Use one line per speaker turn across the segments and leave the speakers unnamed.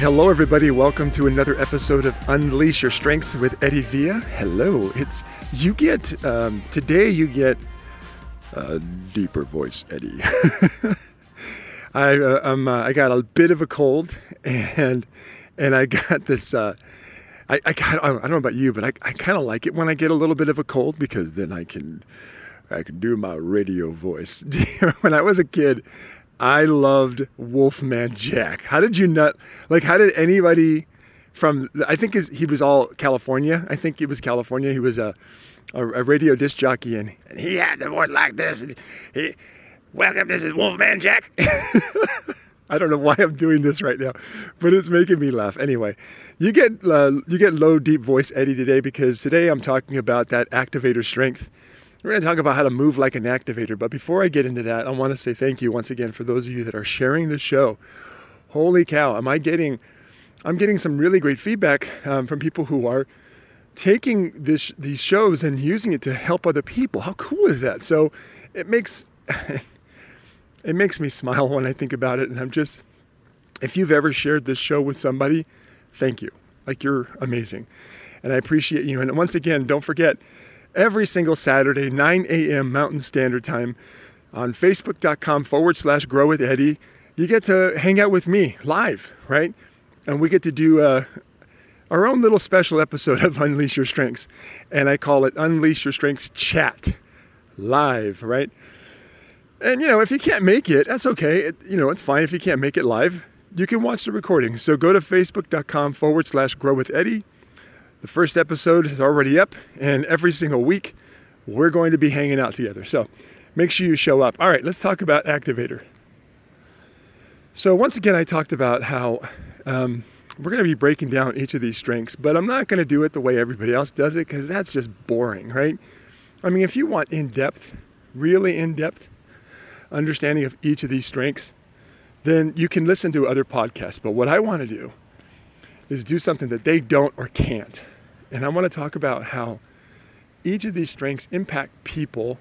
right, hello everybody. Welcome to another episode of Unleash Your Strengths with Eddie Villa. Hello, it's you get um, today. You get a deeper voice, Eddie. I uh, um, uh, I got a bit of a cold, and and I got this. Uh, I I, got, I don't know about you, but I, I kind of like it when I get a little bit of a cold because then I can I can do my radio voice. when I was a kid, I loved Wolfman Jack. How did you not like? How did anybody from? I think his, he was all California. I think it was California. He was a a, a radio disc jockey, and, and, he had the voice like this. And he, welcome, this is Wolfman Jack. I don't know why I'm doing this right now, but it's making me laugh. Anyway, you get uh, you get low deep voice Eddie today because today I'm talking about that activator strength we're going to talk about how to move like an activator. But before I get into that, I want to say thank you once again for those of you that are sharing the show. Holy cow, am I getting I'm getting some really great feedback um, from people who are taking this these shows and using it to help other people. How cool is that? So it makes it makes me smile when I think about it and I'm just if you've ever shared this show with somebody, thank you. Like you're amazing. And I appreciate you. And once again, don't forget every single Saturday, 9 a.m. Mountain Standard Time on facebook.com forward slash grow with Eddie. You get to hang out with me live, right? And we get to do uh, our own little special episode of Unleash Your Strengths. And I call it Unleash Your Strengths Chat live, right? And you know, if you can't make it, that's okay. It, you know, it's fine if you can't make it live. You can watch the recording. So go to facebook.com forward slash grow with Eddie the first episode is already up, and every single week we're going to be hanging out together. So make sure you show up. All right, let's talk about Activator. So, once again, I talked about how um, we're going to be breaking down each of these strengths, but I'm not going to do it the way everybody else does it because that's just boring, right? I mean, if you want in depth, really in depth understanding of each of these strengths, then you can listen to other podcasts. But what I want to do is do something that they don't or can't. And I want to talk about how each of these strengths impact people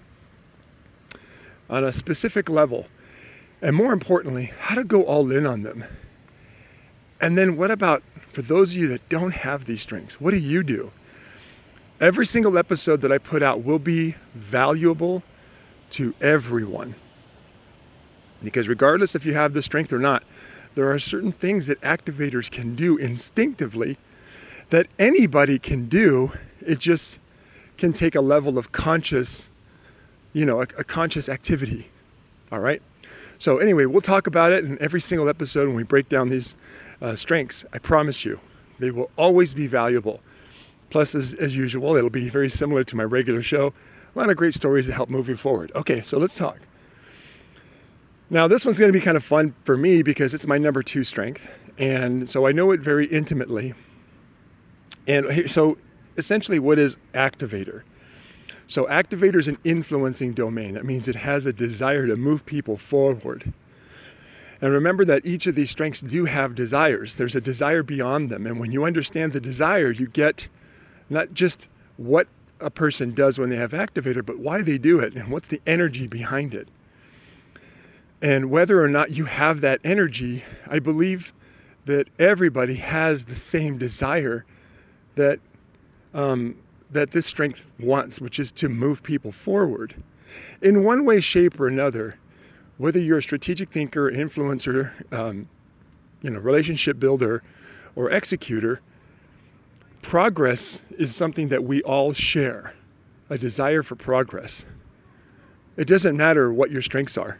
on a specific level. And more importantly, how to go all in on them. And then what about for those of you that don't have these strengths? What do you do? Every single episode that I put out will be valuable to everyone. Because regardless if you have the strength or not, there are certain things that activators can do instinctively that anybody can do. It just can take a level of conscious, you know, a, a conscious activity. All right. So anyway, we'll talk about it in every single episode when we break down these uh, strengths. I promise you, they will always be valuable. Plus, as, as usual, it'll be very similar to my regular show. A lot of great stories to help moving forward. Okay, so let's talk. Now, this one's going to be kind of fun for me because it's my number two strength. And so I know it very intimately. And so essentially, what is activator? So, activator is an influencing domain. That means it has a desire to move people forward. And remember that each of these strengths do have desires. There's a desire beyond them. And when you understand the desire, you get not just what a person does when they have activator, but why they do it and what's the energy behind it. And whether or not you have that energy, I believe that everybody has the same desire that um, that this strength wants, which is to move people forward in one way, shape, or another. Whether you're a strategic thinker, influencer, um, you know, relationship builder, or executor, progress is something that we all share a desire for progress. It doesn't matter what your strengths are.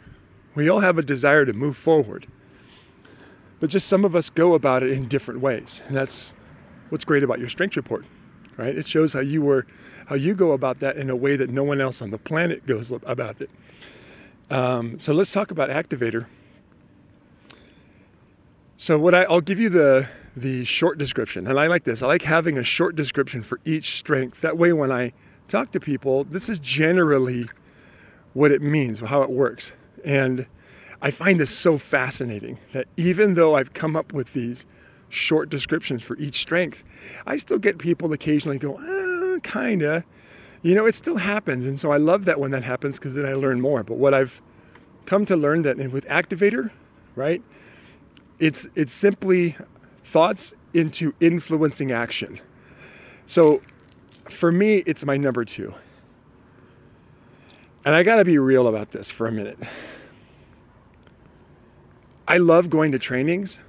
We all have a desire to move forward. But just some of us go about it in different ways. And that's what's great about your strength report, right? It shows how you were how you go about that in a way that no one else on the planet goes about it. Um, so let's talk about activator. So what I, I'll give you the the short description, and I like this. I like having a short description for each strength. That way, when I talk to people, this is generally what it means, how it works. And I find this so fascinating that even though I've come up with these short descriptions for each strength, I still get people occasionally go, ah, kinda. You know, it still happens. And so I love that when that happens because then I learn more. But what I've come to learn that with activator, right? It's it's simply thoughts into influencing action. So for me, it's my number two. And I got to be real about this for a minute. I love going to trainings.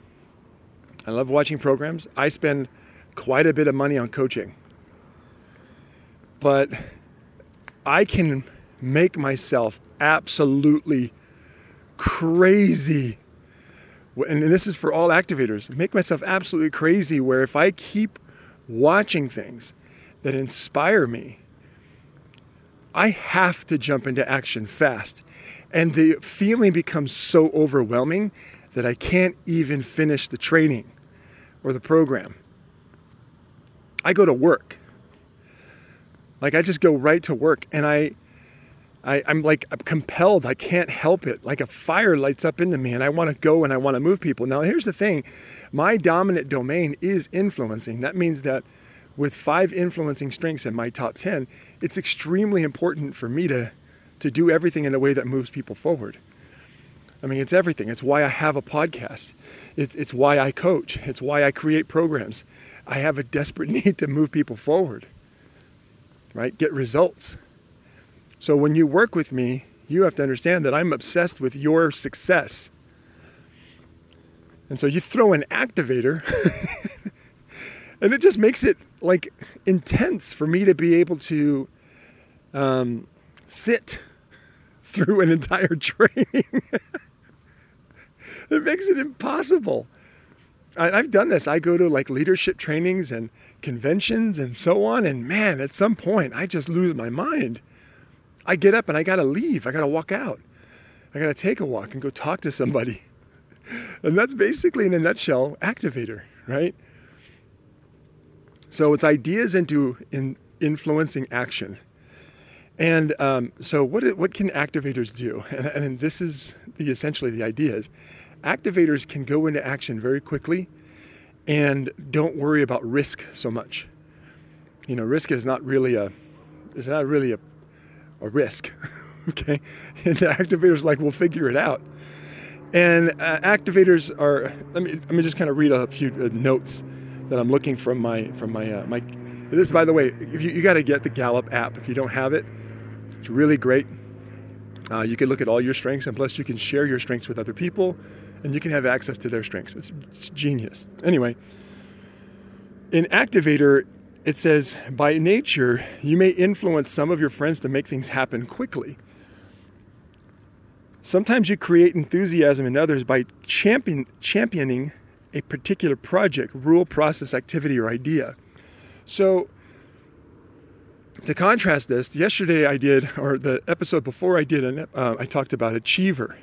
I love watching programs. I spend quite a bit of money on coaching. But I can make myself absolutely crazy. And this is for all activators. Make myself absolutely crazy where if I keep watching things that inspire me, I have to jump into action fast. And the feeling becomes so overwhelming that I can't even finish the training or the program. I go to work. Like I just go right to work and I I, am like I'm compelled. I can't help it. Like a fire lights up into me, and I want to go and I want to move people. Now, here's the thing my dominant domain is influencing. That means that with five influencing strengths in my top 10, it's extremely important for me to, to do everything in a way that moves people forward. I mean, it's everything. It's why I have a podcast. It's, it's why I coach. It's why I create programs. I have a desperate need to move people forward, right? Get results. So when you work with me, you have to understand that I'm obsessed with your success. And so you throw an activator, and it just makes it like intense for me to be able to um, sit through an entire training. it makes it impossible. I, I've done this. I go to like leadership trainings and conventions and so on, and man, at some point, I just lose my mind. I get up and I gotta leave. I gotta walk out. I gotta take a walk and go talk to somebody. And that's basically, in a nutshell, activator, right? So it's ideas into in influencing action. And um, so, what, what can activators do? And, and this is the, essentially the idea is activators can go into action very quickly and don't worry about risk so much. You know, risk is not really a is not really a, a risk. okay, and the activators like we'll figure it out. And uh, activators are. Let me let me just kind of read a few uh, notes that I'm looking from my from my uh, my. This, by the way, if you, you got to get the Gallup app if you don't have it. It's really great. Uh, you can look at all your strengths, and plus you can share your strengths with other people, and you can have access to their strengths. It's, it's genius. Anyway, in Activator, it says, by nature, you may influence some of your friends to make things happen quickly. Sometimes you create enthusiasm in others by champion, championing a particular project, rule, process, activity, or idea. So, to contrast this, yesterday I did, or the episode before I did, uh, I talked about achiever.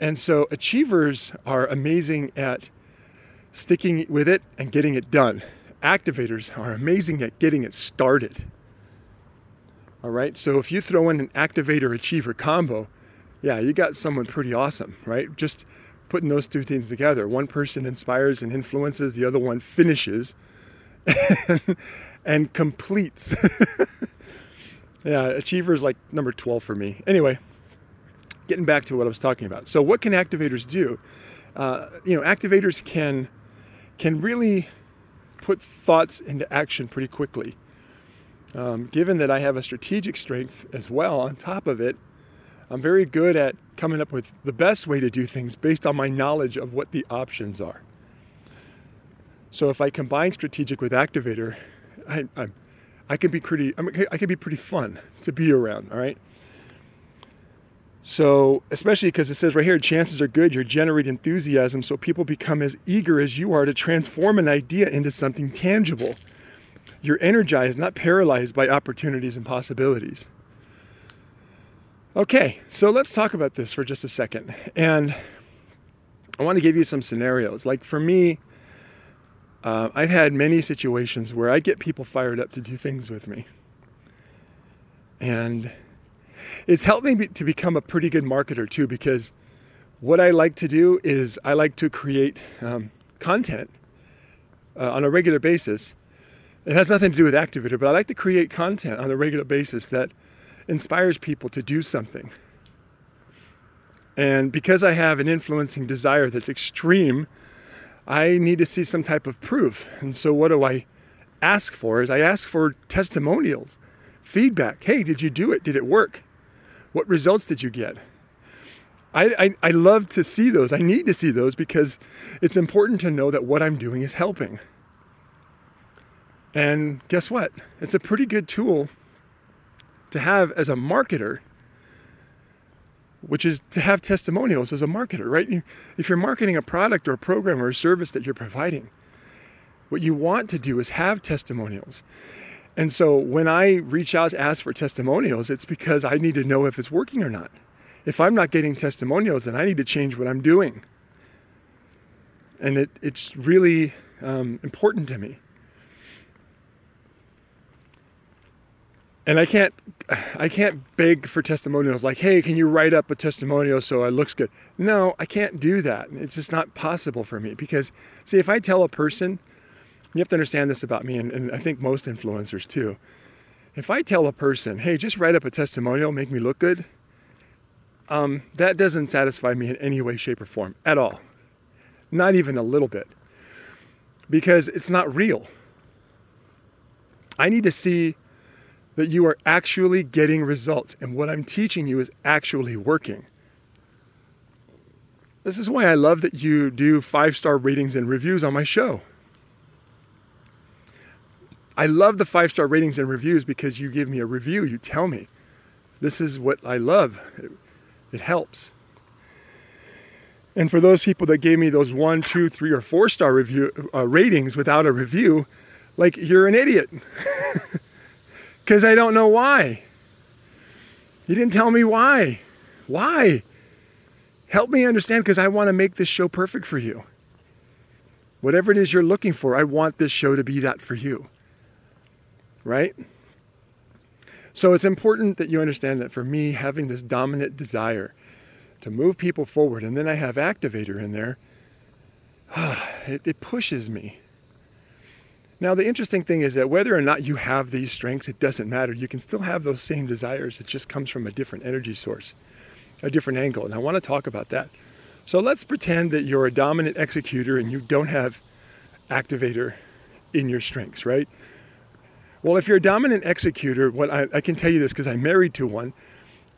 And so achievers are amazing at sticking with it and getting it done. Activators are amazing at getting it started. All right, so if you throw in an activator achiever combo, yeah, you got someone pretty awesome, right? Just putting those two things together. One person inspires and influences, the other one finishes. and completes. yeah, achiever is like number 12 for me. Anyway, getting back to what I was talking about. So, what can activators do? Uh, you know, activators can can really put thoughts into action pretty quickly. Um, given that I have a strategic strength as well on top of it, I'm very good at coming up with the best way to do things based on my knowledge of what the options are. So if I combine strategic with activator, I, I, I can be pretty, I'm, I can be pretty fun to be around. All right. So, especially because it says right here, chances are good you generate enthusiasm so people become as eager as you are to transform an idea into something tangible. You're energized, not paralyzed by opportunities and possibilities. Okay, so let's talk about this for just a second. And I want to give you some scenarios. Like for me, uh, I've had many situations where I get people fired up to do things with me. And it's helped me to become a pretty good marketer too, because what I like to do is I like to create um, content uh, on a regular basis. It has nothing to do with Activator, but I like to create content on a regular basis that inspires people to do something. And because I have an influencing desire that's extreme, I need to see some type of proof. And so, what do I ask for? Is I ask for testimonials, feedback. Hey, did you do it? Did it work? What results did you get? I, I, I love to see those. I need to see those because it's important to know that what I'm doing is helping. And guess what? It's a pretty good tool to have as a marketer, which is to have testimonials as a marketer, right? If you're marketing a product or a program or a service that you're providing, what you want to do is have testimonials. And so when I reach out to ask for testimonials, it's because I need to know if it's working or not. If I'm not getting testimonials, then I need to change what I'm doing. And it, it's really um, important to me. And I can't, I can't beg for testimonials like, hey, can you write up a testimonial so it looks good? No, I can't do that. It's just not possible for me because, see, if I tell a person, you have to understand this about me, and, and I think most influencers too. If I tell a person, hey, just write up a testimonial, make me look good, um, that doesn't satisfy me in any way, shape, or form at all. Not even a little bit. Because it's not real. I need to see that you are actually getting results and what I'm teaching you is actually working. This is why I love that you do five star ratings and reviews on my show. I love the five star ratings and reviews because you give me a review. You tell me, this is what I love. It, it helps. And for those people that gave me those one, two, three, or four star review uh, ratings without a review, like you're an idiot. Because I don't know why. You didn't tell me why. Why? Help me understand because I want to make this show perfect for you. Whatever it is you're looking for, I want this show to be that for you right? So it's important that you understand that for me, having this dominant desire to move people forward, and then I have activator in there, it, pushes me. Now, the interesting thing is that whether or not you have these strengths, it doesn't matter. You can still have those same desires. It just comes from a different energy source, a different angle. And I want to talk about that. So let's pretend that you're a dominant executor and you don't have activator in your strengths, right? Well, if you're a dominant executor, what I, I can tell you this because I'm married to one.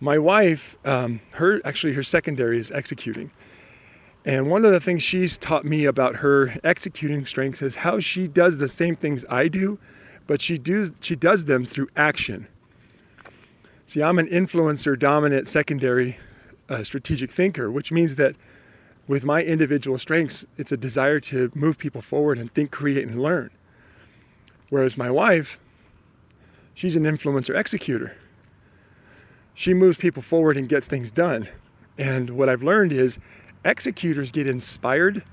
My wife, um, her actually her secondary is executing, and one of the things she's taught me about her executing strengths is how she does the same things I do, but she does she does them through action. See, I'm an influencer, dominant, secondary, uh, strategic thinker, which means that with my individual strengths, it's a desire to move people forward and think, create, and learn. Whereas my wife, She's an influencer executor. She moves people forward and gets things done. And what I've learned is executors get inspired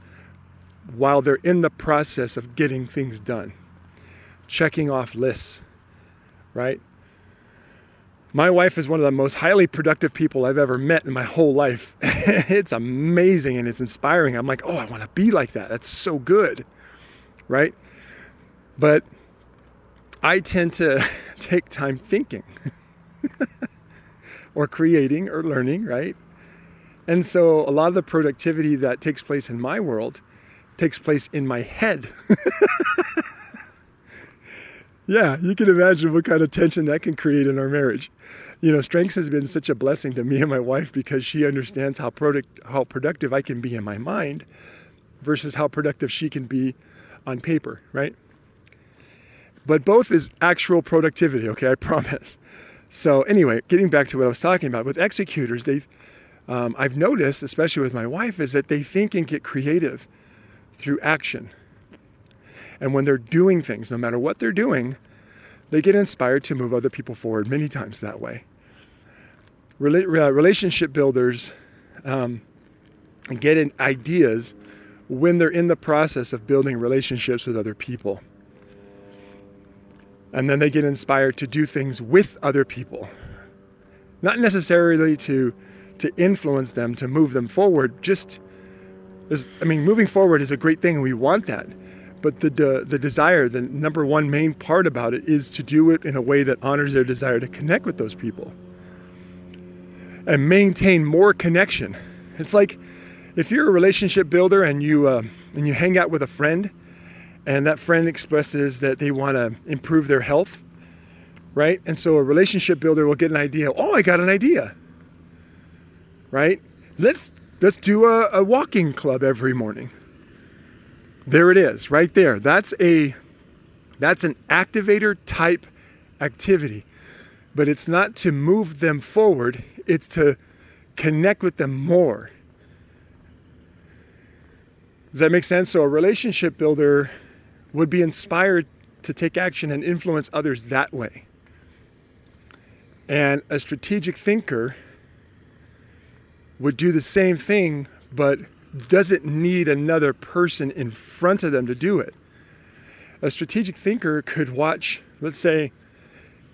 while they're in the process of getting things done, checking off lists, right? My wife is one of the most highly productive people I've ever met in my whole life. it's amazing and it's inspiring. I'm like, oh, I want to be like that. That's so good, right? But I tend to take time thinking or creating or learning, right? And so a lot of the productivity that takes place in my world takes place in my head. yeah, you can imagine what kind of tension that can create in our marriage. You know, strengths has been such a blessing to me and my wife because she understands how product how productive I can be in my mind versus how productive she can be on paper, right? but both is actual productivity, okay, I promise. So, anyway, getting back to what I was talking about, with executors, they, um, I've noticed, especially with my wife, is that they think and get creative through action. And when they're doing things, no matter what they're doing, they get inspired to move other people forward many times that way. Rel- relationship builders um, get ideas when they're in the process of building relationships with other people and then they get inspired to do things with other people not necessarily to to influence them to move them forward just i mean moving forward is a great thing and we want that but the, the, the desire the number one main part about it is to do it in a way that honors their desire to connect with those people and maintain more connection it's like if you're a relationship builder and you uh, and you hang out with a friend, and that friend expresses that they want to improve their health, right? And so a relationship builder will get an idea. Oh, I got an idea, right? Let's let's do a, a walking club every morning. There it is, right there. That's a that's an activator type activity. But it's not to move them forward, it's to connect with them more. Does that make sense? So a relationship builder would be inspired to take action and influence others that way. And a strategic thinker would do the same thing, but doesn't need another person in front of them to do it. A strategic thinker could watch, let's say,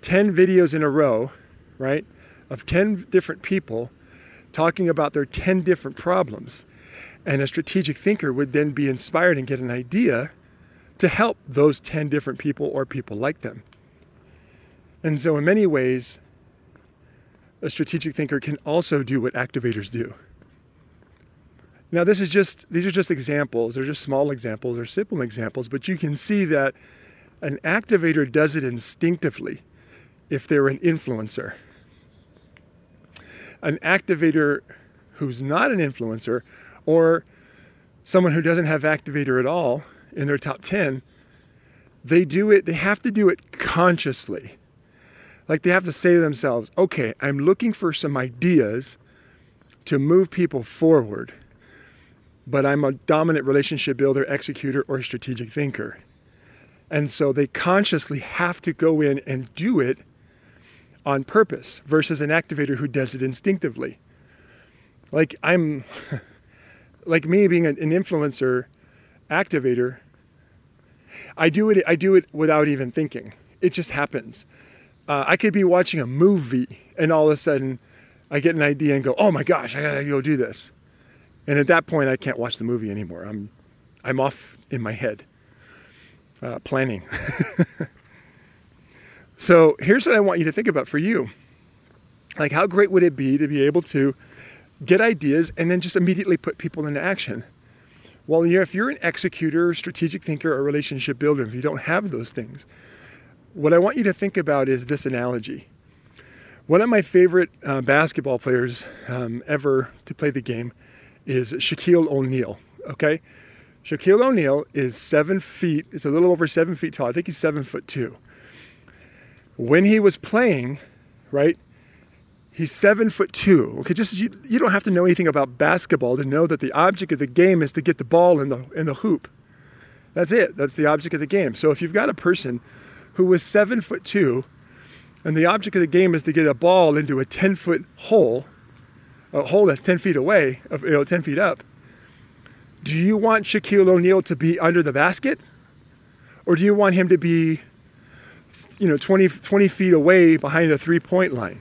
10 videos in a row, right, of 10 different people talking about their 10 different problems. And a strategic thinker would then be inspired and get an idea to help those 10 different people or people like them. And so, in many ways, a strategic thinker can also do what activators do. Now, this is just these are just examples. They're just small examples or simple examples, but you can see that an activator does it instinctively if they're an influencer. An activator who's not an influencer or someone who doesn't have activator at all in their top 10, they do it, they have to do it consciously. Like they have to say to themselves, okay, I'm looking for some ideas to move people forward, but I'm a dominant relationship builder, executor, or strategic thinker. And so they consciously have to go in and do it on purpose versus an activator who does it instinctively. Like I'm, like me being an influencer activator, I do it. I do it without even thinking. It just happens. Uh, I could be watching a movie and all of a sudden I get an idea and go, "Oh my gosh, I gotta go do this," and at that point I can't watch the movie anymore. I'm, I'm off in my head, uh, planning. So here's what I want you to think about for you. Like, how great would it be to be able to get ideas and then just immediately put people into action? Well, if you're an executor, strategic thinker, or relationship builder, if you don't have those things, what I want you to think about is this analogy. One of my favorite uh, basketball players um, ever to play the game is Shaquille O'Neal. Okay, Shaquille O'Neal is seven feet. Is a little over seven feet tall. I think he's seven foot two when he was playing, right? He's seven foot two. Okay, just you, you don't have to know anything about basketball to know that the object of the game is to get the ball in the in the hoop. That's it. That's the object of the game. So if you've got a person who was seven foot two, and the object of the game is to get a ball into a ten foot hole, a hole that's ten feet away, you know, ten feet up. Do you want Shaquille O'Neal to be under the basket, or do you want him to be you know 20, 20 feet away behind the three point line.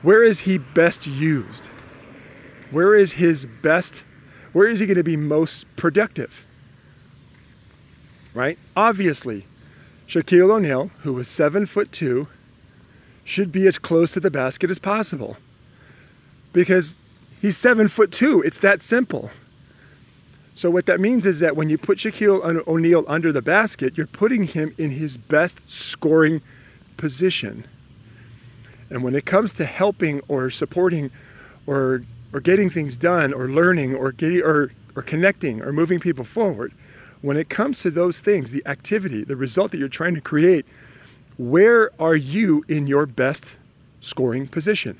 Where is he best used? Where is his best, where is he going to be most productive? Right? Obviously, Shaquille O'Neal, who was seven foot two, should be as close to the basket as possible. Because he's seven foot two. It's that simple. So what that means is that when you put Shaquille O'Neal under the basket, you're putting him in his best scoring position. And when it comes to helping or supporting or or getting things done or learning or getting or or connecting or moving people forward, when it comes to those things, the activity, the result that you're trying to create, where are you in your best scoring position?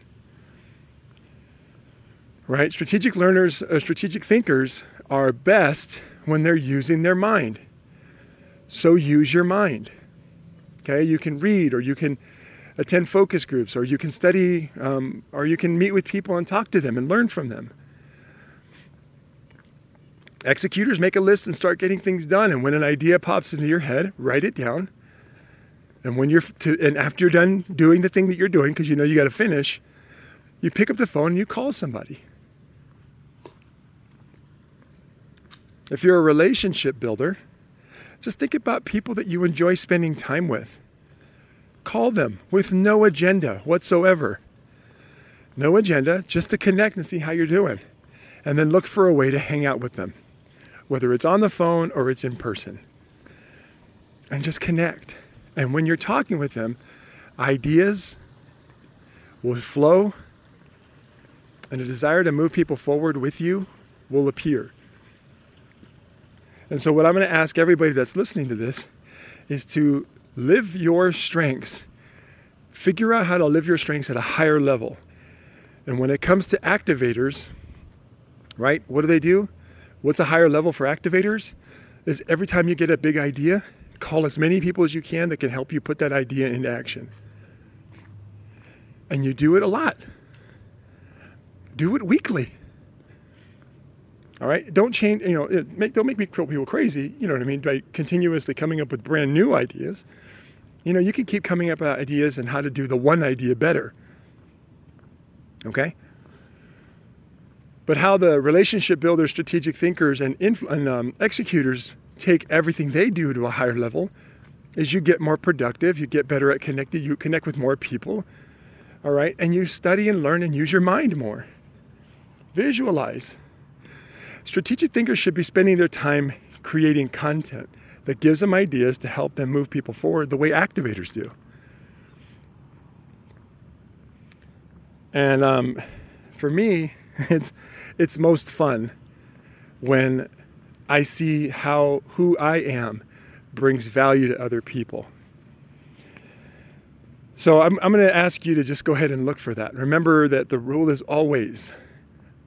Right? Strategic learners, uh, strategic thinkers are best when they're using their mind. So use your mind. Okay, you can read or you can attend focus groups or you can study um, or you can meet with people and talk to them and learn from them. Executors make a list and start getting things done. And when an idea pops into your head, write it down. And when you're to, and after you're done doing the thing that you're doing, because you know you got to finish, you pick up the phone and you call somebody. If you're a relationship builder, just think about people that you enjoy spending time with. Call them with no agenda whatsoever. No agenda, just to connect and see how you're doing. And then look for a way to hang out with them. Whether it's on the phone or it's in person. And just connect. And when you're talking with them, ideas will flow and a desire to move people forward with you will appear. And so, what I'm going to ask everybody that's listening to this is to live your strengths. Figure out how to live your strengths at a higher level. And when it comes to activators, right, what do they do? What's a higher level for activators? Is every time you get a big idea, call as many people as you can that can help you put that idea into action. And you do it a lot. Do it weekly. All right, don't change. You know, make, don't make me people crazy. You know what I mean? By continuously coming up with brand new ideas. You know, you can keep coming up with ideas and how to do the one idea better. Okay. But how the relationship builders, strategic thinkers, and, and um, executors take everything they do to a higher level is you get more productive, you get better at connecting, you connect with more people, all right, and you study and learn and use your mind more. Visualize. Strategic thinkers should be spending their time creating content that gives them ideas to help them move people forward the way activators do. And um, for me, it's it's most fun when I see how who I am brings value to other people. So I'm, I'm going to ask you to just go ahead and look for that. Remember that the rule is always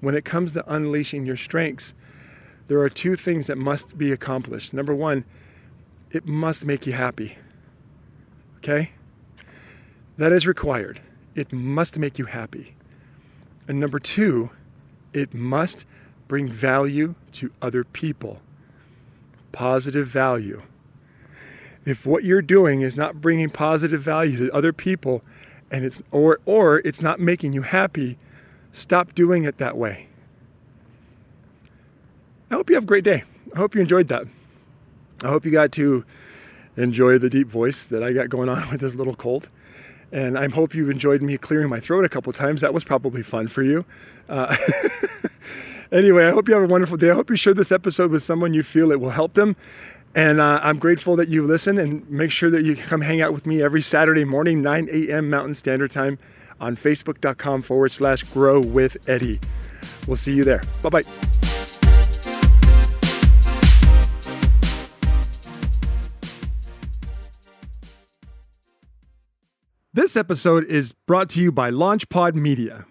when it comes to unleashing your strengths, there are two things that must be accomplished. Number one, it must make you happy. Okay? That is required. It must make you happy. And number two, it must bring value to other people. Positive value. If what you're doing is not bringing positive value to other people and it's or or it's not making you happy, Stop doing it that way. I hope you have a great day. I hope you enjoyed that. I hope you got to enjoy the deep voice that I got going on with this little cold. And I hope you enjoyed me clearing my throat a couple times. That was probably fun for you. Uh, anyway, I hope you have a wonderful day. I hope you share this episode with someone you feel it will help them. And uh, I'm grateful that you listen and make sure that you come hang out with me every Saturday morning, 9 a.m. Mountain Standard Time on facebook.com forward slash grow with Eddie. We'll see you there. Bye bye. This episode is brought to you by LaunchPod Media.